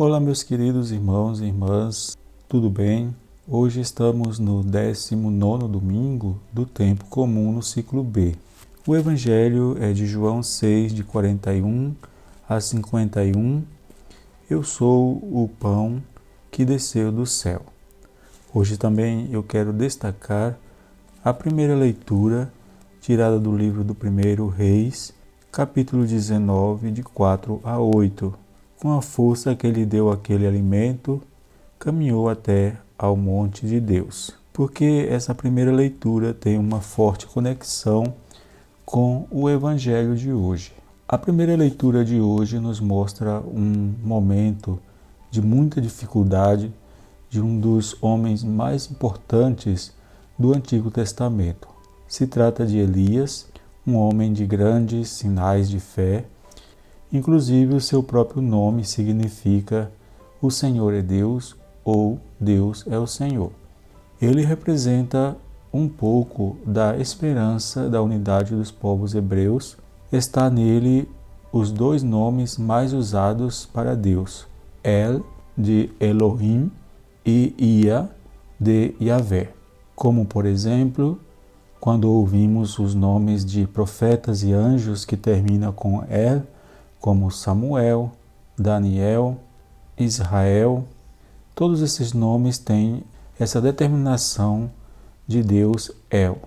Olá, meus queridos irmãos e irmãs, tudo bem? Hoje estamos no 19 domingo do tempo comum no ciclo B. O Evangelho é de João 6, de 41 a 51. Eu sou o pão que desceu do céu. Hoje também eu quero destacar a primeira leitura tirada do livro do primeiro Reis, capítulo 19, de 4 a 8 com a força que lhe deu aquele alimento, caminhou até ao monte de Deus. Porque essa primeira leitura tem uma forte conexão com o evangelho de hoje. A primeira leitura de hoje nos mostra um momento de muita dificuldade de um dos homens mais importantes do Antigo Testamento. Se trata de Elias, um homem de grandes sinais de fé Inclusive, o seu próprio nome significa O Senhor é Deus ou Deus é o Senhor. Ele representa um pouco da esperança da unidade dos povos hebreus. Está nele os dois nomes mais usados para Deus: El, de Elohim, e Ia, de Yahvé. Como, por exemplo, quando ouvimos os nomes de profetas e anjos que terminam com El, como Samuel, Daniel, Israel. Todos esses nomes têm essa determinação de Deus El.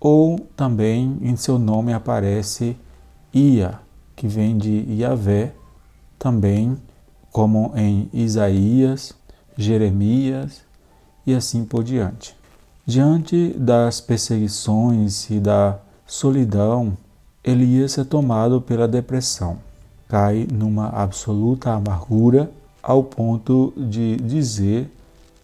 Ou também em seu nome aparece Ia, que vem de Yahvé, também como em Isaías, Jeremias e assim por diante. Diante das perseguições e da solidão, Elias é tomado pela depressão cai numa absoluta amargura ao ponto de dizer: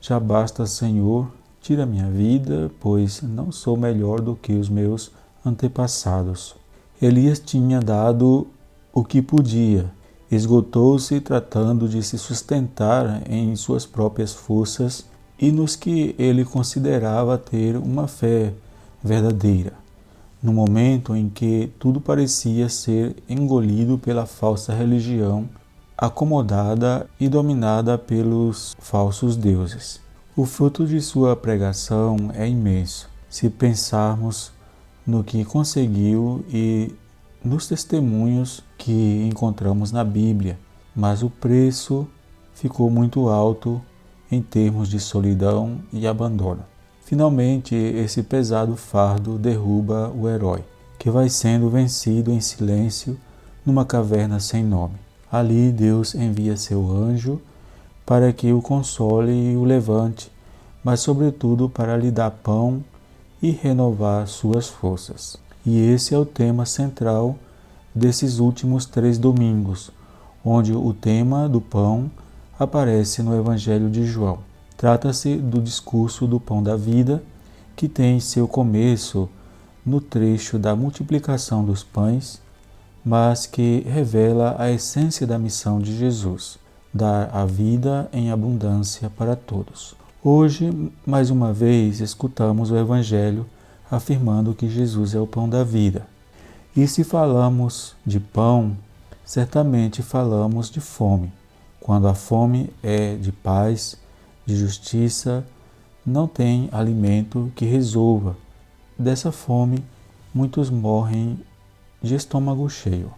Já basta, Senhor, tira minha vida, pois não sou melhor do que os meus antepassados. Elias tinha dado o que podia, esgotou-se tratando de se sustentar em suas próprias forças e nos que ele considerava ter uma fé verdadeira no momento em que tudo parecia ser engolido pela falsa religião, acomodada e dominada pelos falsos deuses. O fruto de sua pregação é imenso, se pensarmos no que conseguiu e nos testemunhos que encontramos na Bíblia, mas o preço ficou muito alto em termos de solidão e abandono. Finalmente, esse pesado fardo derruba o herói, que vai sendo vencido em silêncio numa caverna sem nome. Ali, Deus envia seu anjo para que o console e o levante, mas, sobretudo, para lhe dar pão e renovar suas forças. E esse é o tema central desses últimos três domingos, onde o tema do pão aparece no Evangelho de João. Trata-se do discurso do pão da vida, que tem seu começo no trecho da multiplicação dos pães, mas que revela a essência da missão de Jesus, dar a vida em abundância para todos. Hoje, mais uma vez, escutamos o Evangelho afirmando que Jesus é o pão da vida. E se falamos de pão, certamente falamos de fome, quando a fome é de paz, de justiça, não tem alimento que resolva. Dessa fome, muitos morrem de estômago cheio.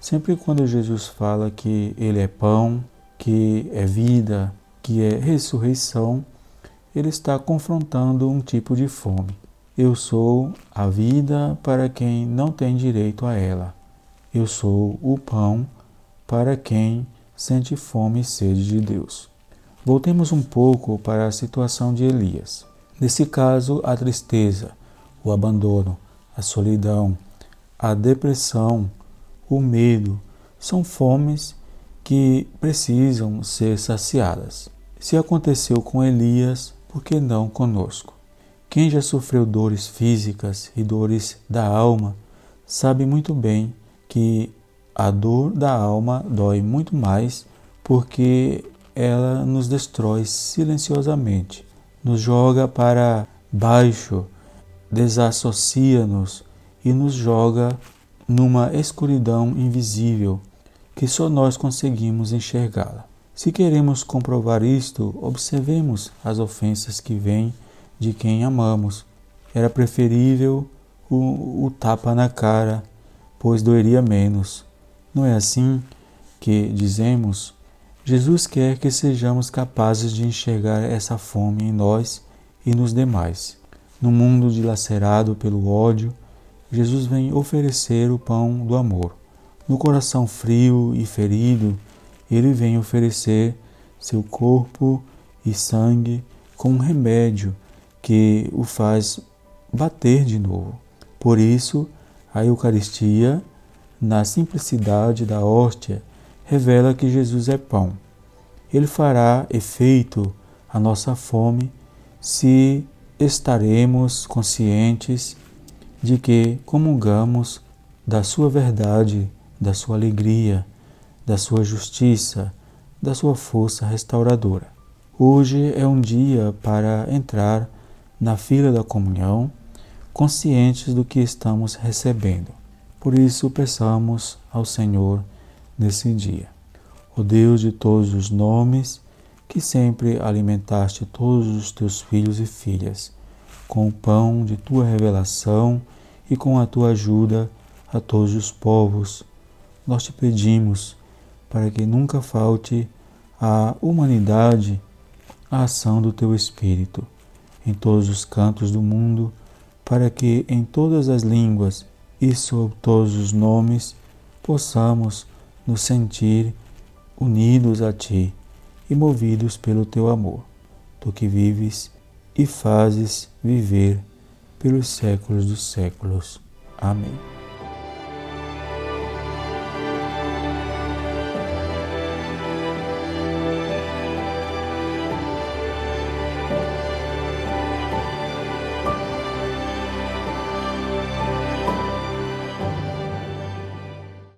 Sempre quando Jesus fala que Ele é pão, que é vida, que é ressurreição, Ele está confrontando um tipo de fome. Eu sou a vida para quem não tem direito a ela. Eu sou o pão para quem sente fome e sede de Deus. Voltemos um pouco para a situação de Elias. Nesse caso, a tristeza, o abandono, a solidão, a depressão, o medo são fomes que precisam ser saciadas. Se aconteceu com Elias, por que não conosco? Quem já sofreu dores físicas e dores da alma sabe muito bem que a dor da alma dói muito mais porque ela nos destrói silenciosamente, nos joga para baixo, desassocia-nos e nos joga numa escuridão invisível que só nós conseguimos enxergá-la. Se queremos comprovar isto, observemos as ofensas que vêm de quem amamos. Era preferível o, o tapa na cara, pois doeria menos. Não é assim que dizemos? Jesus quer que sejamos capazes de enxergar essa fome em nós e nos demais. No mundo dilacerado pelo ódio, Jesus vem oferecer o pão do amor. No coração frio e ferido, ele vem oferecer seu corpo e sangue como um remédio que o faz bater de novo. Por isso, a Eucaristia, na simplicidade da hóstia, revela que Jesus é pão. Ele fará efeito a nossa fome se estaremos conscientes de que comungamos da Sua verdade, da Sua alegria, da sua justiça, da sua força restauradora. Hoje é um dia para entrar na fila da comunhão, conscientes do que estamos recebendo. Por isso, peçamos ao Senhor nesse dia. O Deus de todos os nomes, que sempre alimentaste todos os teus filhos e filhas, com o pão de tua revelação e com a tua ajuda a todos os povos, nós te pedimos para que nunca falte à humanidade a ação do teu Espírito em todos os cantos do mundo, para que em todas as línguas e sob todos os nomes possamos nos sentir unidos a Ti e movidos pelo Teu amor, Tu que vives e fazes viver pelos séculos dos séculos. Amém.